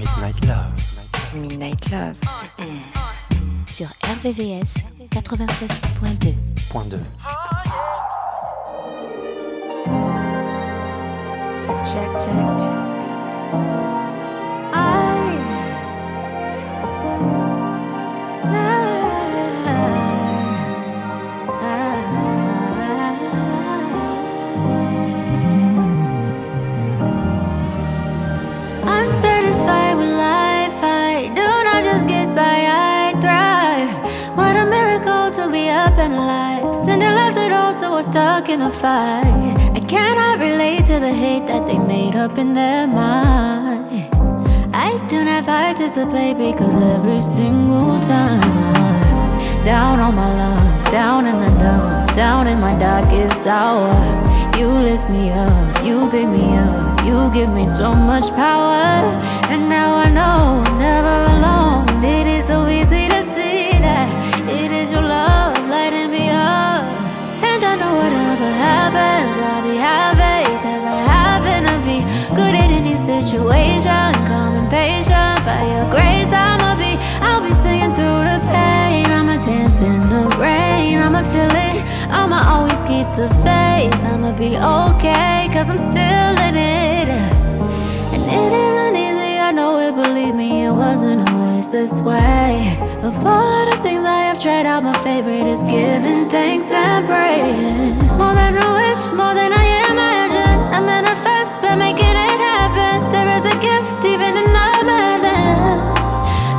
Midnight Love. Midnight Love. Sur RVVS 96.2. Point 2. Check, check, check. Stuck in the fight. I cannot relate to the hate that they made up in their mind. I do not participate because every single time I'm down on my luck, down in the dumps, down in my darkest hour. You lift me up, you pick me up, you give me so much power. And now I know I'm never alone. I'ma always keep the faith. I'ma be okay, cause I'm still in it. And it isn't easy, I know it, believe me, it wasn't always this way. Of all the things I have tried out, my favorite is giving thanks and praying. More than a wish, more than I imagine. I manifest by making it happen. There is a gift even in the madness.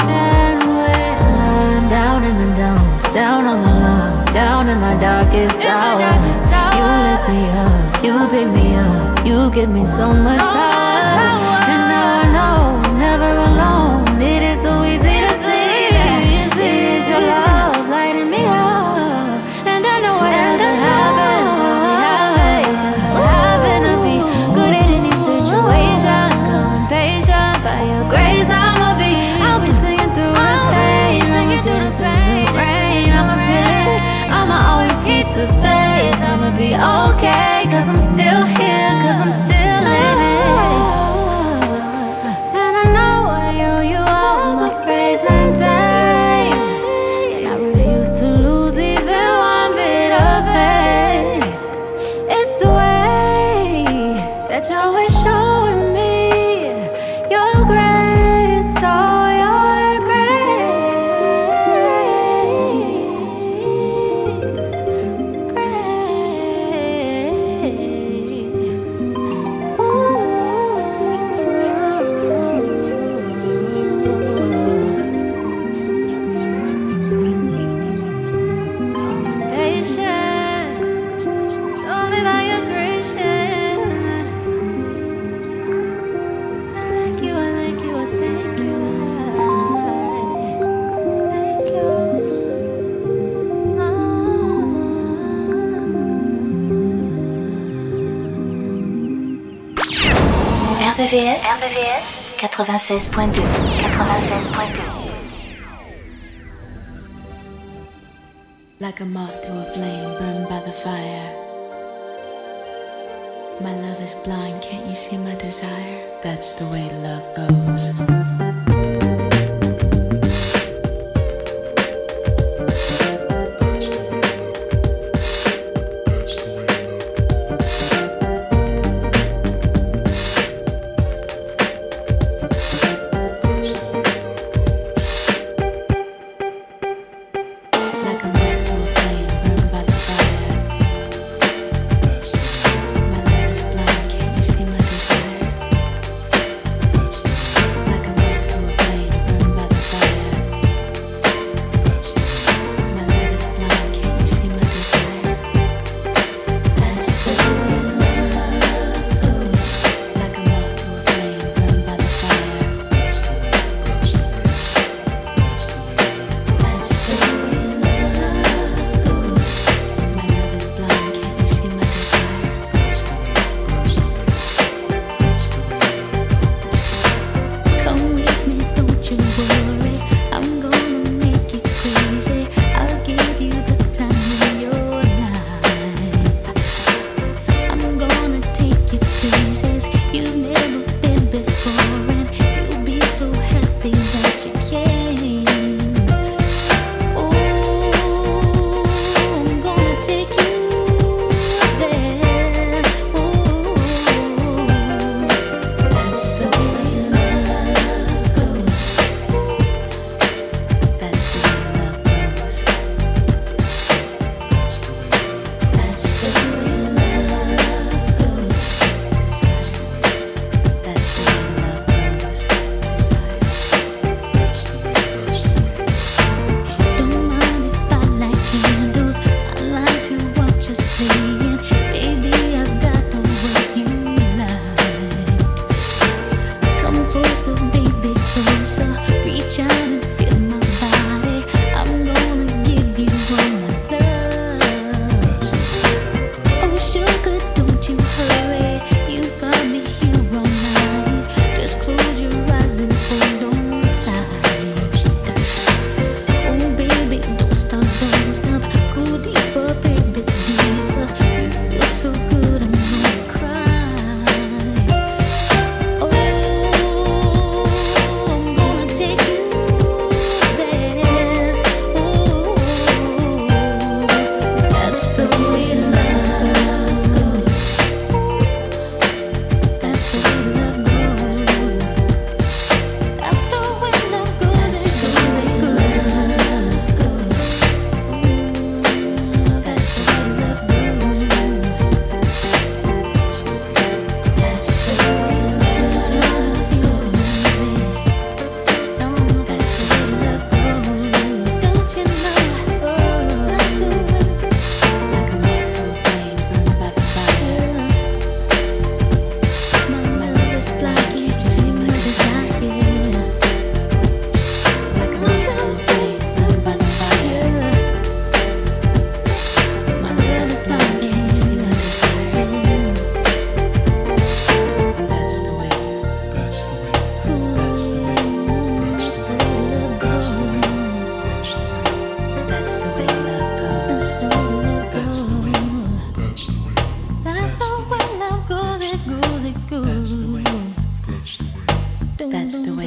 And when I'm down in the dumps, down on down in my darkest hour, you lift me up, you pick me up, you give me so much power. 96.2. 96.2. Like a moth to a flame burned by the fire. My love is blind, can't you see my desire? That's the way love goes.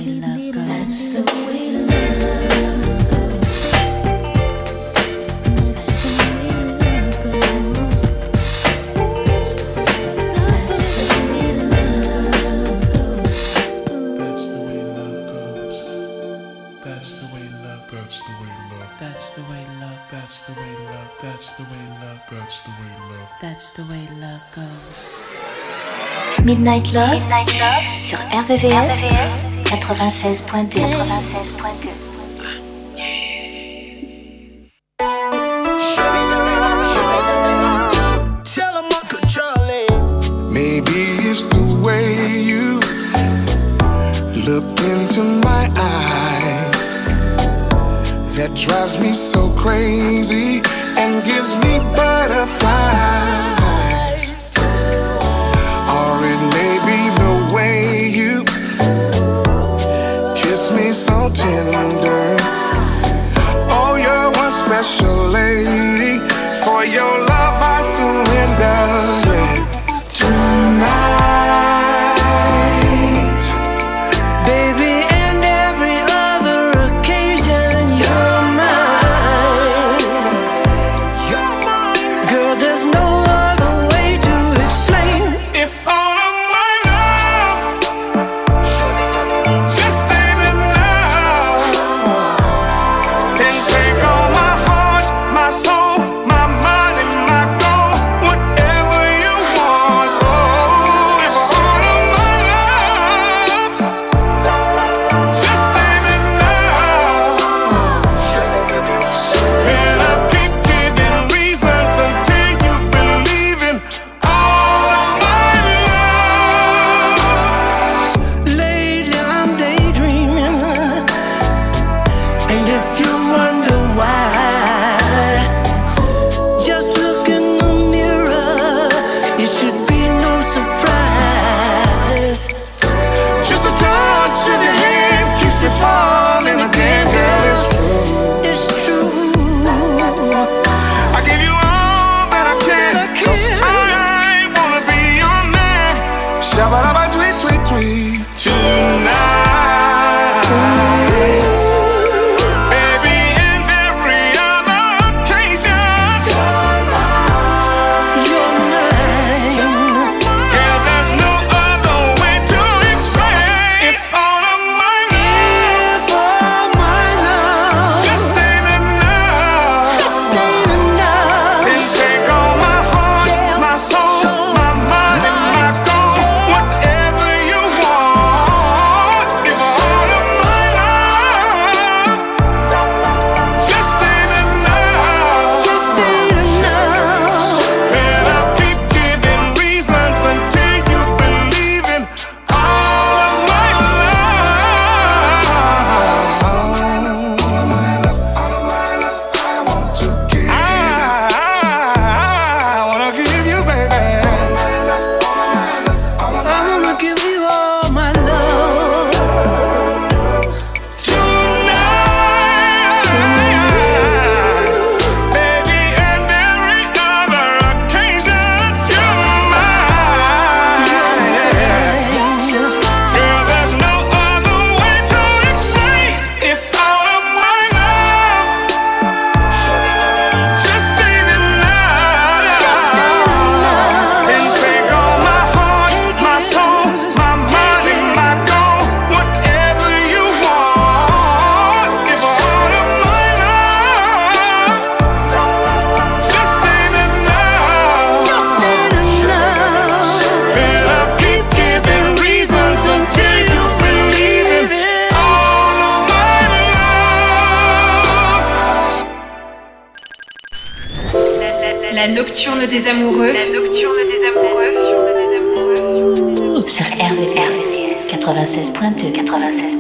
way love goes. That's the way love goes. That's the way love goes. Midnight Love, Midnight love sur RVVS. RVVS. 96.2. nocturne des amoureux. La nocturne des amoureux. Sur RVRVCS 96.2 96.2.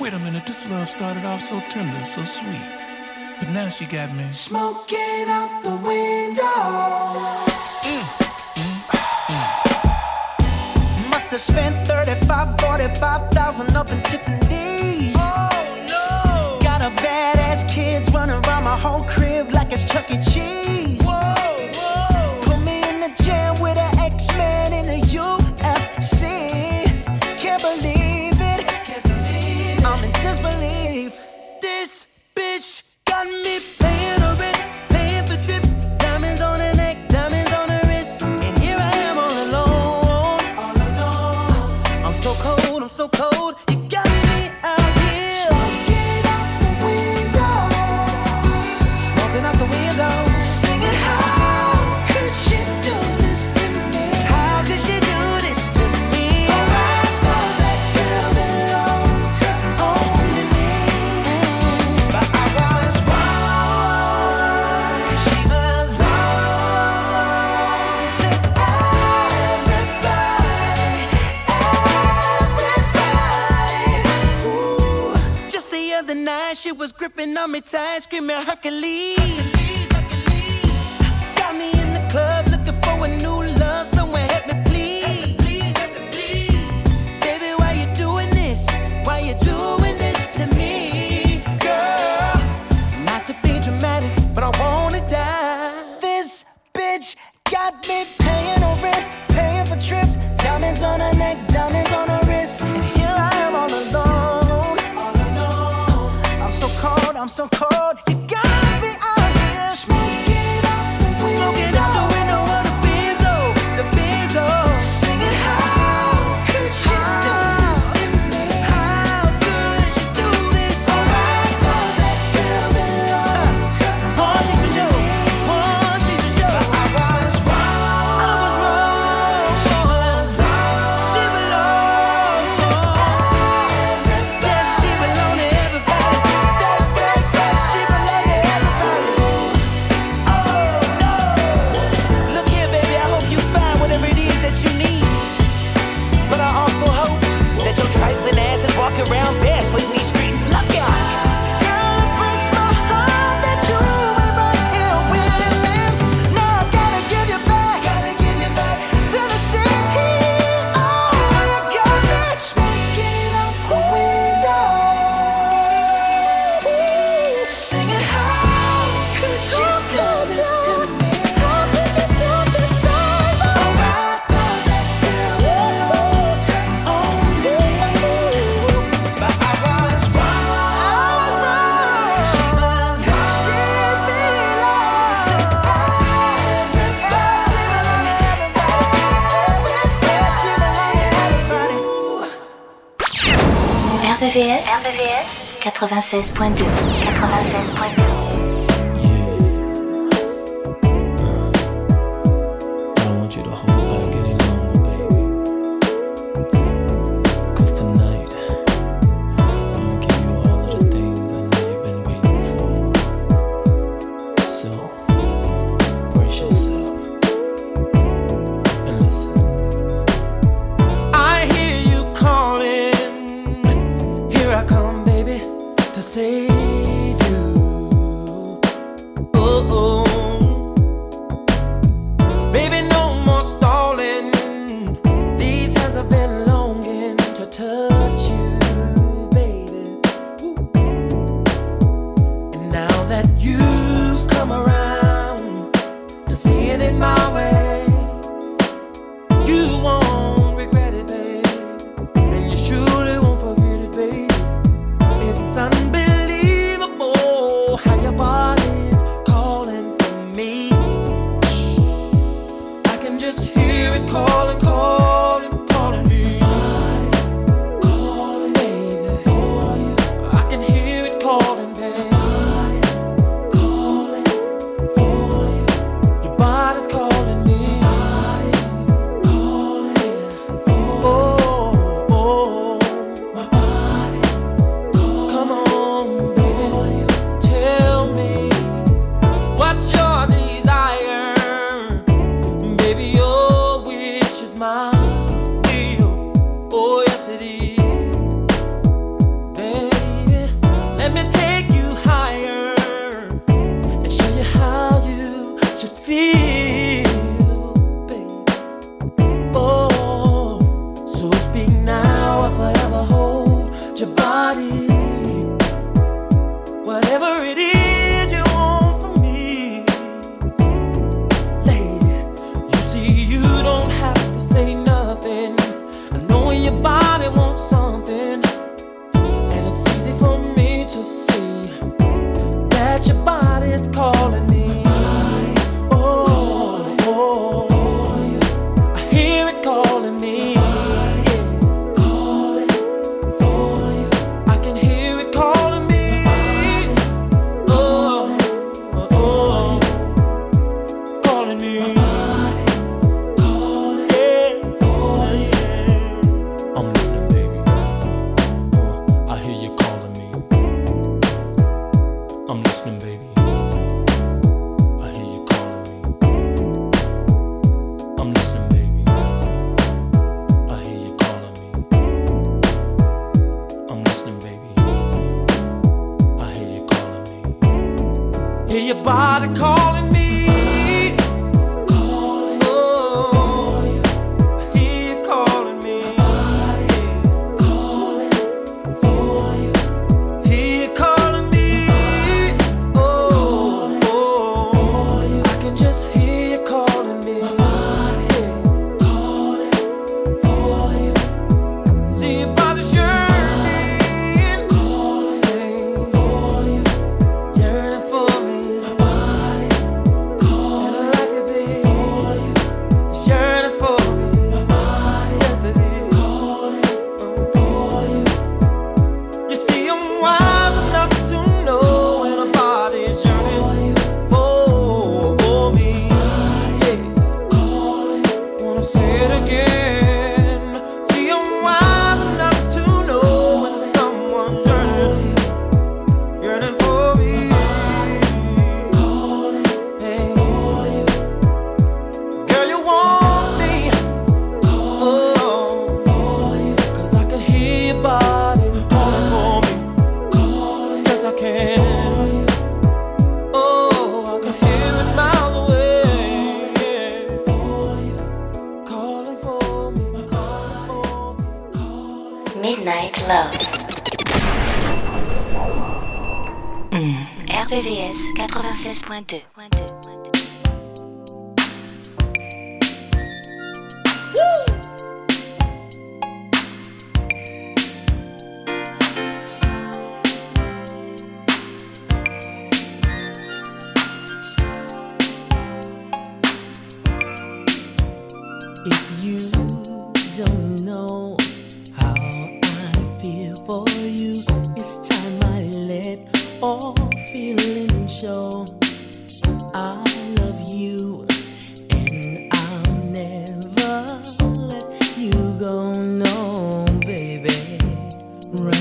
Wait a minute, this love started off so tender, so sweet. But now she got me smoking out the window. Mm, mm, mm. Must have spent 35, 45,000 up in Tiffany. whole crib me tight, screaming Hercules. Everybody. RVVS, RVVS 96.2 96.2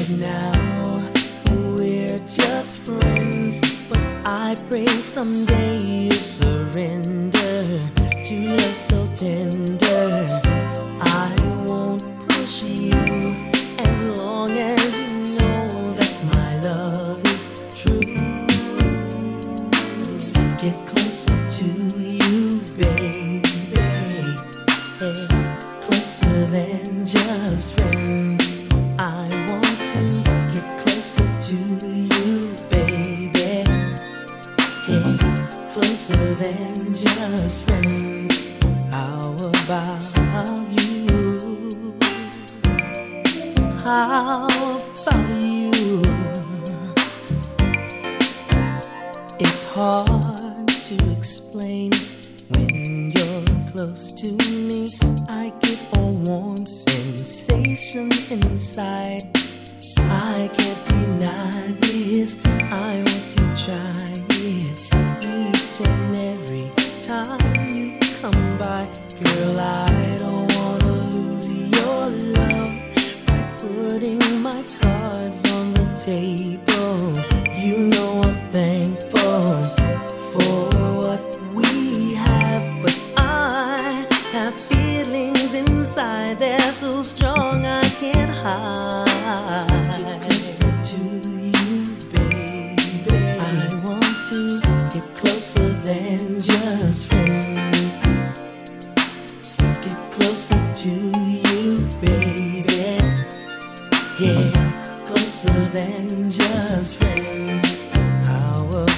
now we're just friends, but I pray someday you surrender to love so tender.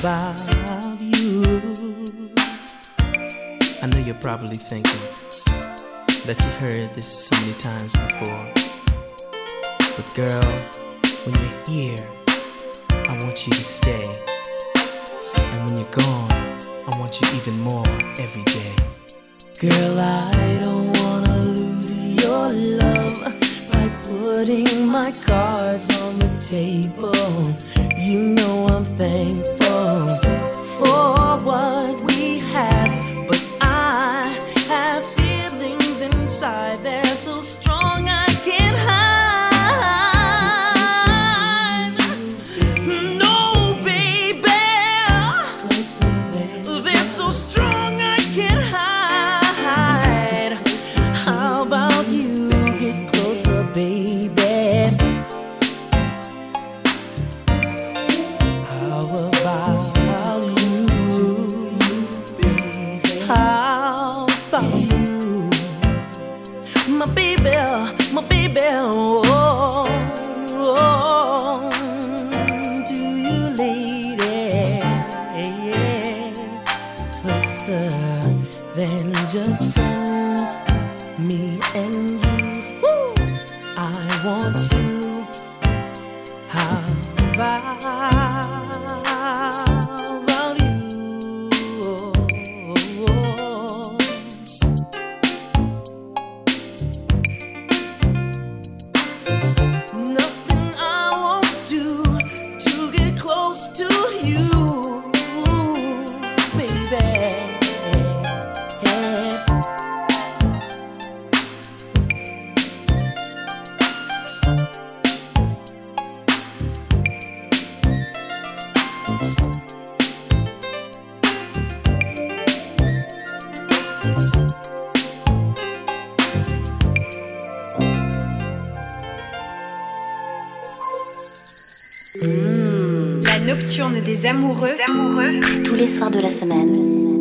about you. I know you're probably thinking that you heard this so many times before. But girl, when you're here, I want you to stay. And when you're gone, I want you even more every day. Girl, I don't wanna lose your love by putting my cards on the table. You know I'm thankful for what des amoureux, c'est tous les soirs de la semaine.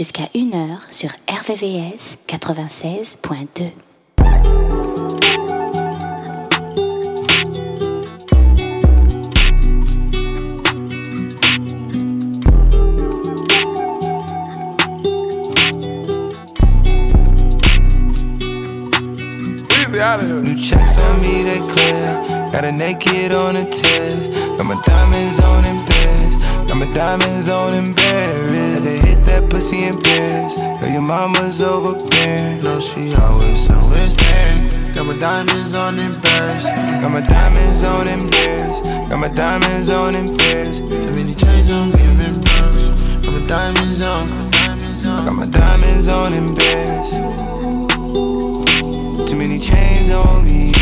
Jusqu'à 1h sur RVVS 96.2. Got diamonds on in Paris. Too many chains on me, I'm in Paris. Got my diamonds on. I got my diamonds on in Paris. Too many chains on me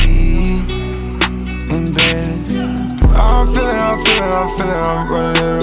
in bed. Oh, I'm feeling, I'm feeling, I'm feeling, I'm running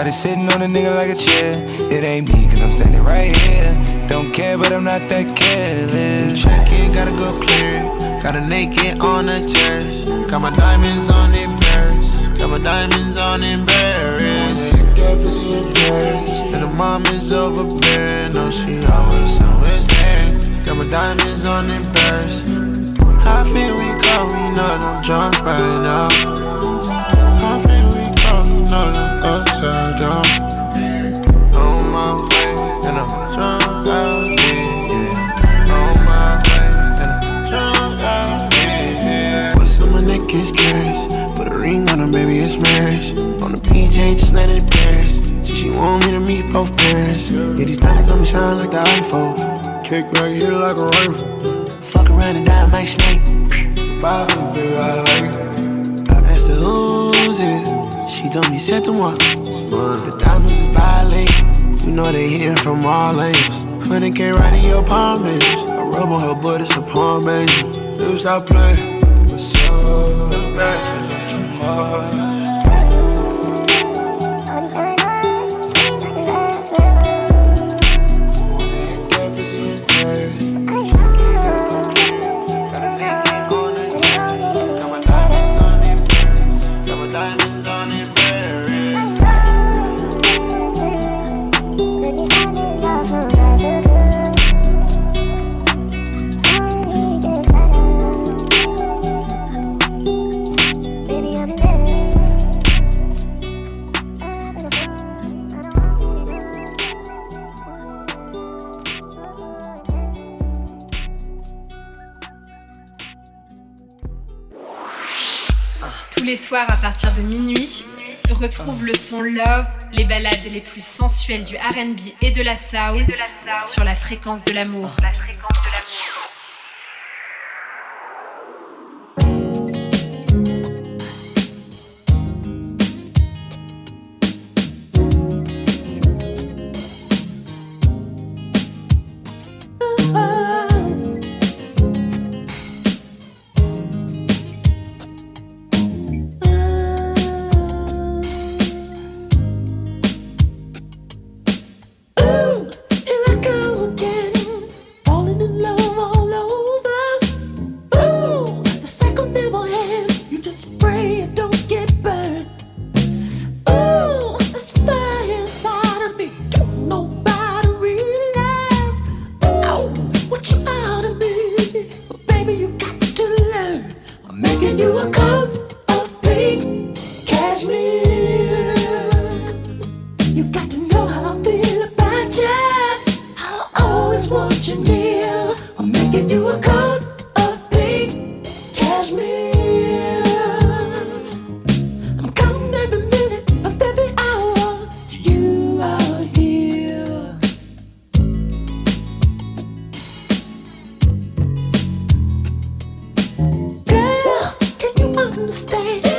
Shotty sitting on a nigga like a chair. It ain't me, cause I'm standing right here. Don't care, but I'm not that careless. Check it, gotta go clear. Got a naked on the terrace. Got my diamonds on in Paris. Got my diamonds on in Paris. Got pussy Paris. And the mom is overbearing. No, she always, always there. Got my diamonds on in Paris. I feel we call, we know I'm drunk right now. I feel we call, we know upside down. On my way, and I'm drunk out, yeah, yeah. On my way, and I'm drunk out, yeah, yeah. What's on my neck is. Put a ring on her, baby, it's marriage. On the PJ, just let it pass. She, she want me to meet both parents. Yeah, these diamonds on me shine like the iPhone. Kick back, hit like a rifle. Fuck around and die, my snake. Bye, baby, I like it. I asked her who's it. She told me, c'est moi. The diamonds is bilingual. You know they hitting from all angles. 100k right in your palm, baby. I rub on her butt, it's a palm, baby. Never stop playing. What's up? Le son Love, les balades les plus sensuelles du RB et de la soul sur la fréquence de l'amour. understand.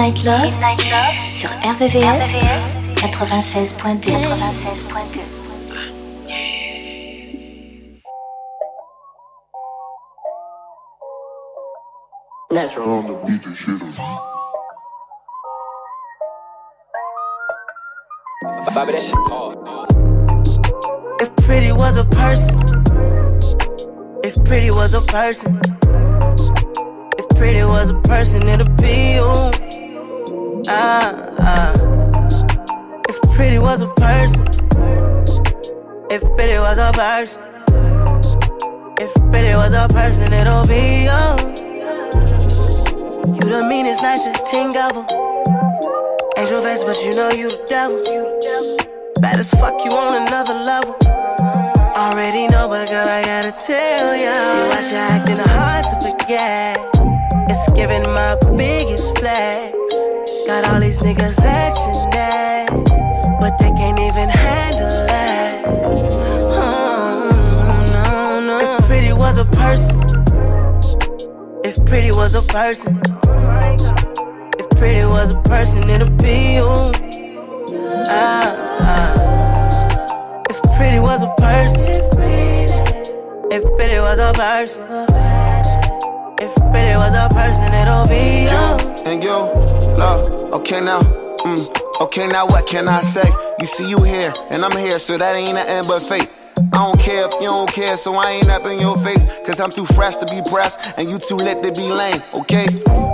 Midnight Love, sur RVVS, 96.2. Natural. On the beat and shit on Bobby, that shit hard. If pretty was a person, if pretty was a person, if pretty was a person, it'd be you. Ah, ah. If pretty was a person, if pretty was a person, if pretty was a person, it'll be you. You the meanest, nicest thing ever. Angel face, but you know you the devil. Bad as fuck, you on another level. Already know, but girl, I gotta tell ya. You watch you acting hard to forget. It's giving my biggest flex. Got all these niggas atching that, but they can't even handle that. Oh, no, no. If pretty was a person, if pretty was a person, if pretty was a person, it'd be you. Ah, ah. If pretty was a person, if pretty was a person, if pretty was a person, it'll be you. and you, love. Okay now, mm, okay now what can I say? You see you here, and I'm here, so that ain't nothing but fate. I don't care if you don't care, so I ain't up in your face. Cause I'm too fresh to be pressed, and you too lit to be lame, okay?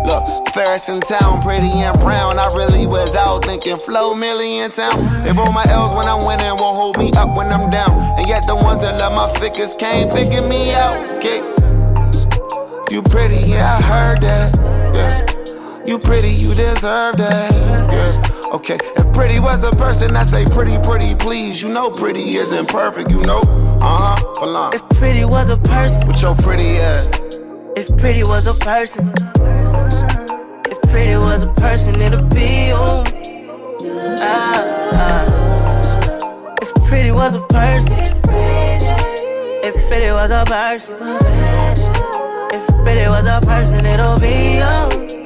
Look, Ferris in town, pretty and brown. I really was out thinking flow million town. They roll my L's when I'm winning, won't hold me up when I'm down. And yet the ones that love my figures can't figure me out, okay? You pretty, yeah, I heard that, yeah. You pretty, you deserve that, yeah. Okay, if pretty was a person, I say pretty, pretty, please. You know pretty isn't perfect, you know. Uh huh, belong. If pretty was a person, With your pretty ass. if pretty was a person, if pretty was a person, it'd be you. Ah, ah. If pretty was a person, if pretty was a person, if pretty was a person, it'll be you.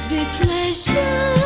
would be pleasure.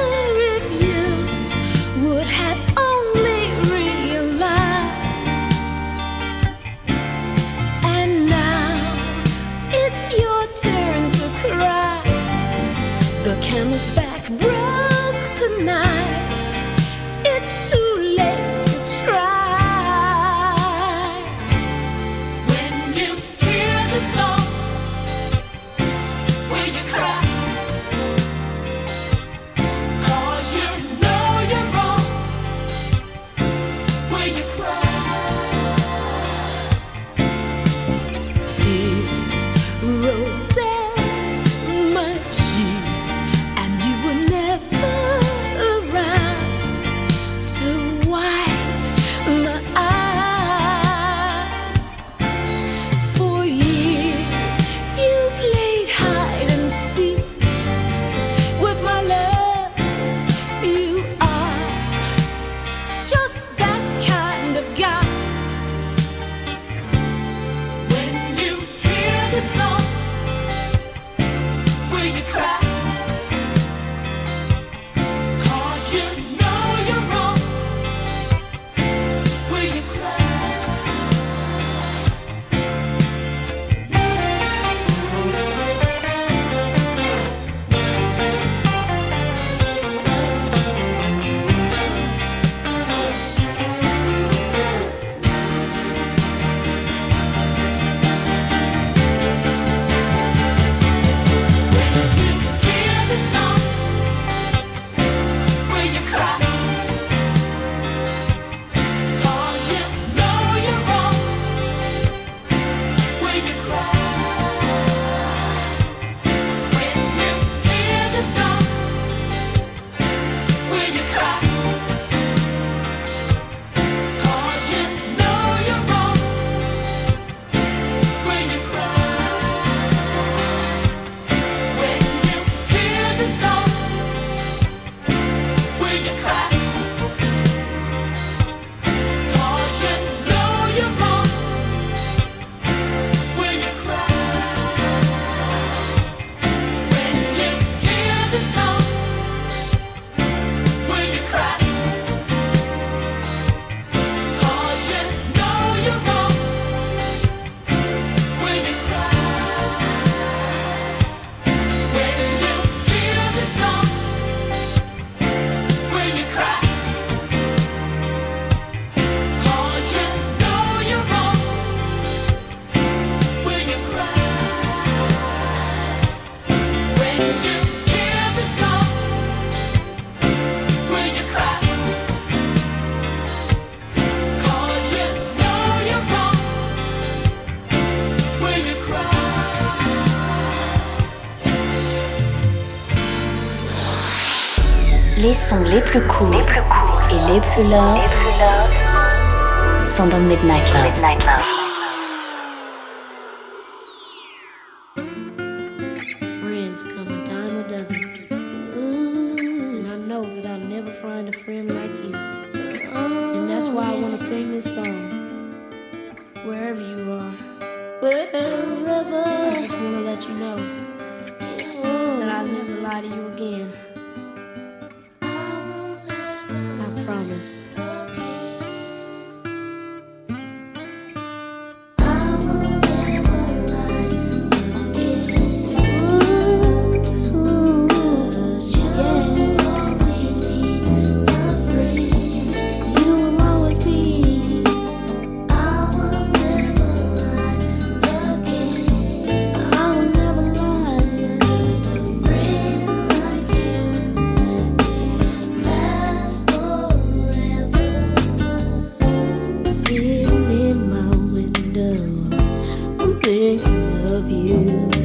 Les les plus courts, et les plus longs sont dans Midnight Midnight Love. you.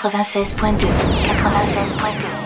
96.2. 96.2.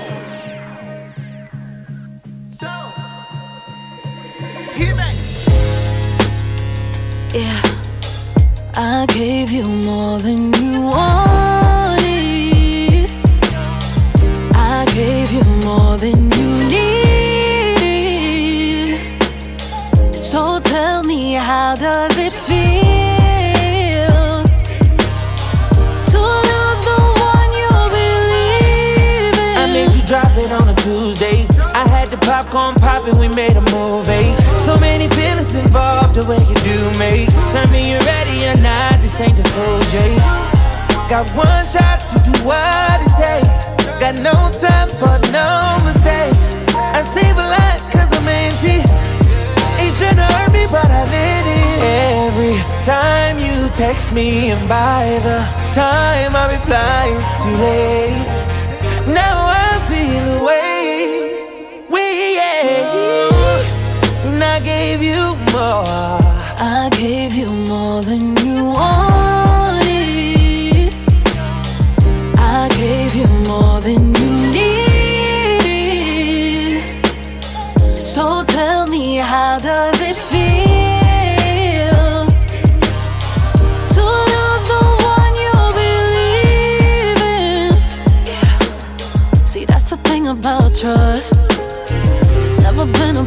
texts me, and by the time I reply, it's too late. Now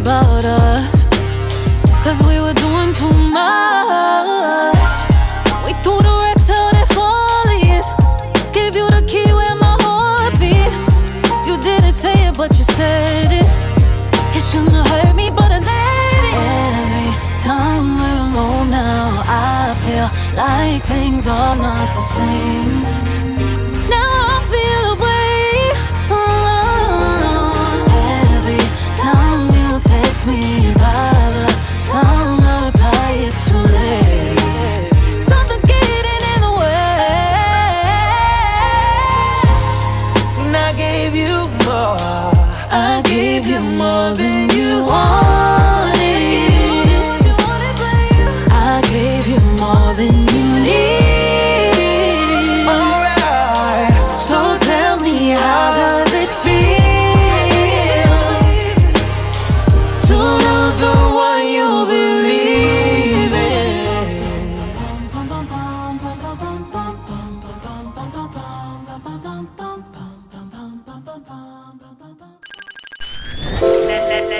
about us. Cause we were doing too much. We threw the wrecks out at Follies. Gave you the key where my heart beat. You didn't say it, but you said it. It shouldn't have hurt me, but I let. Every time we're alone now, I feel like things are not the same. me.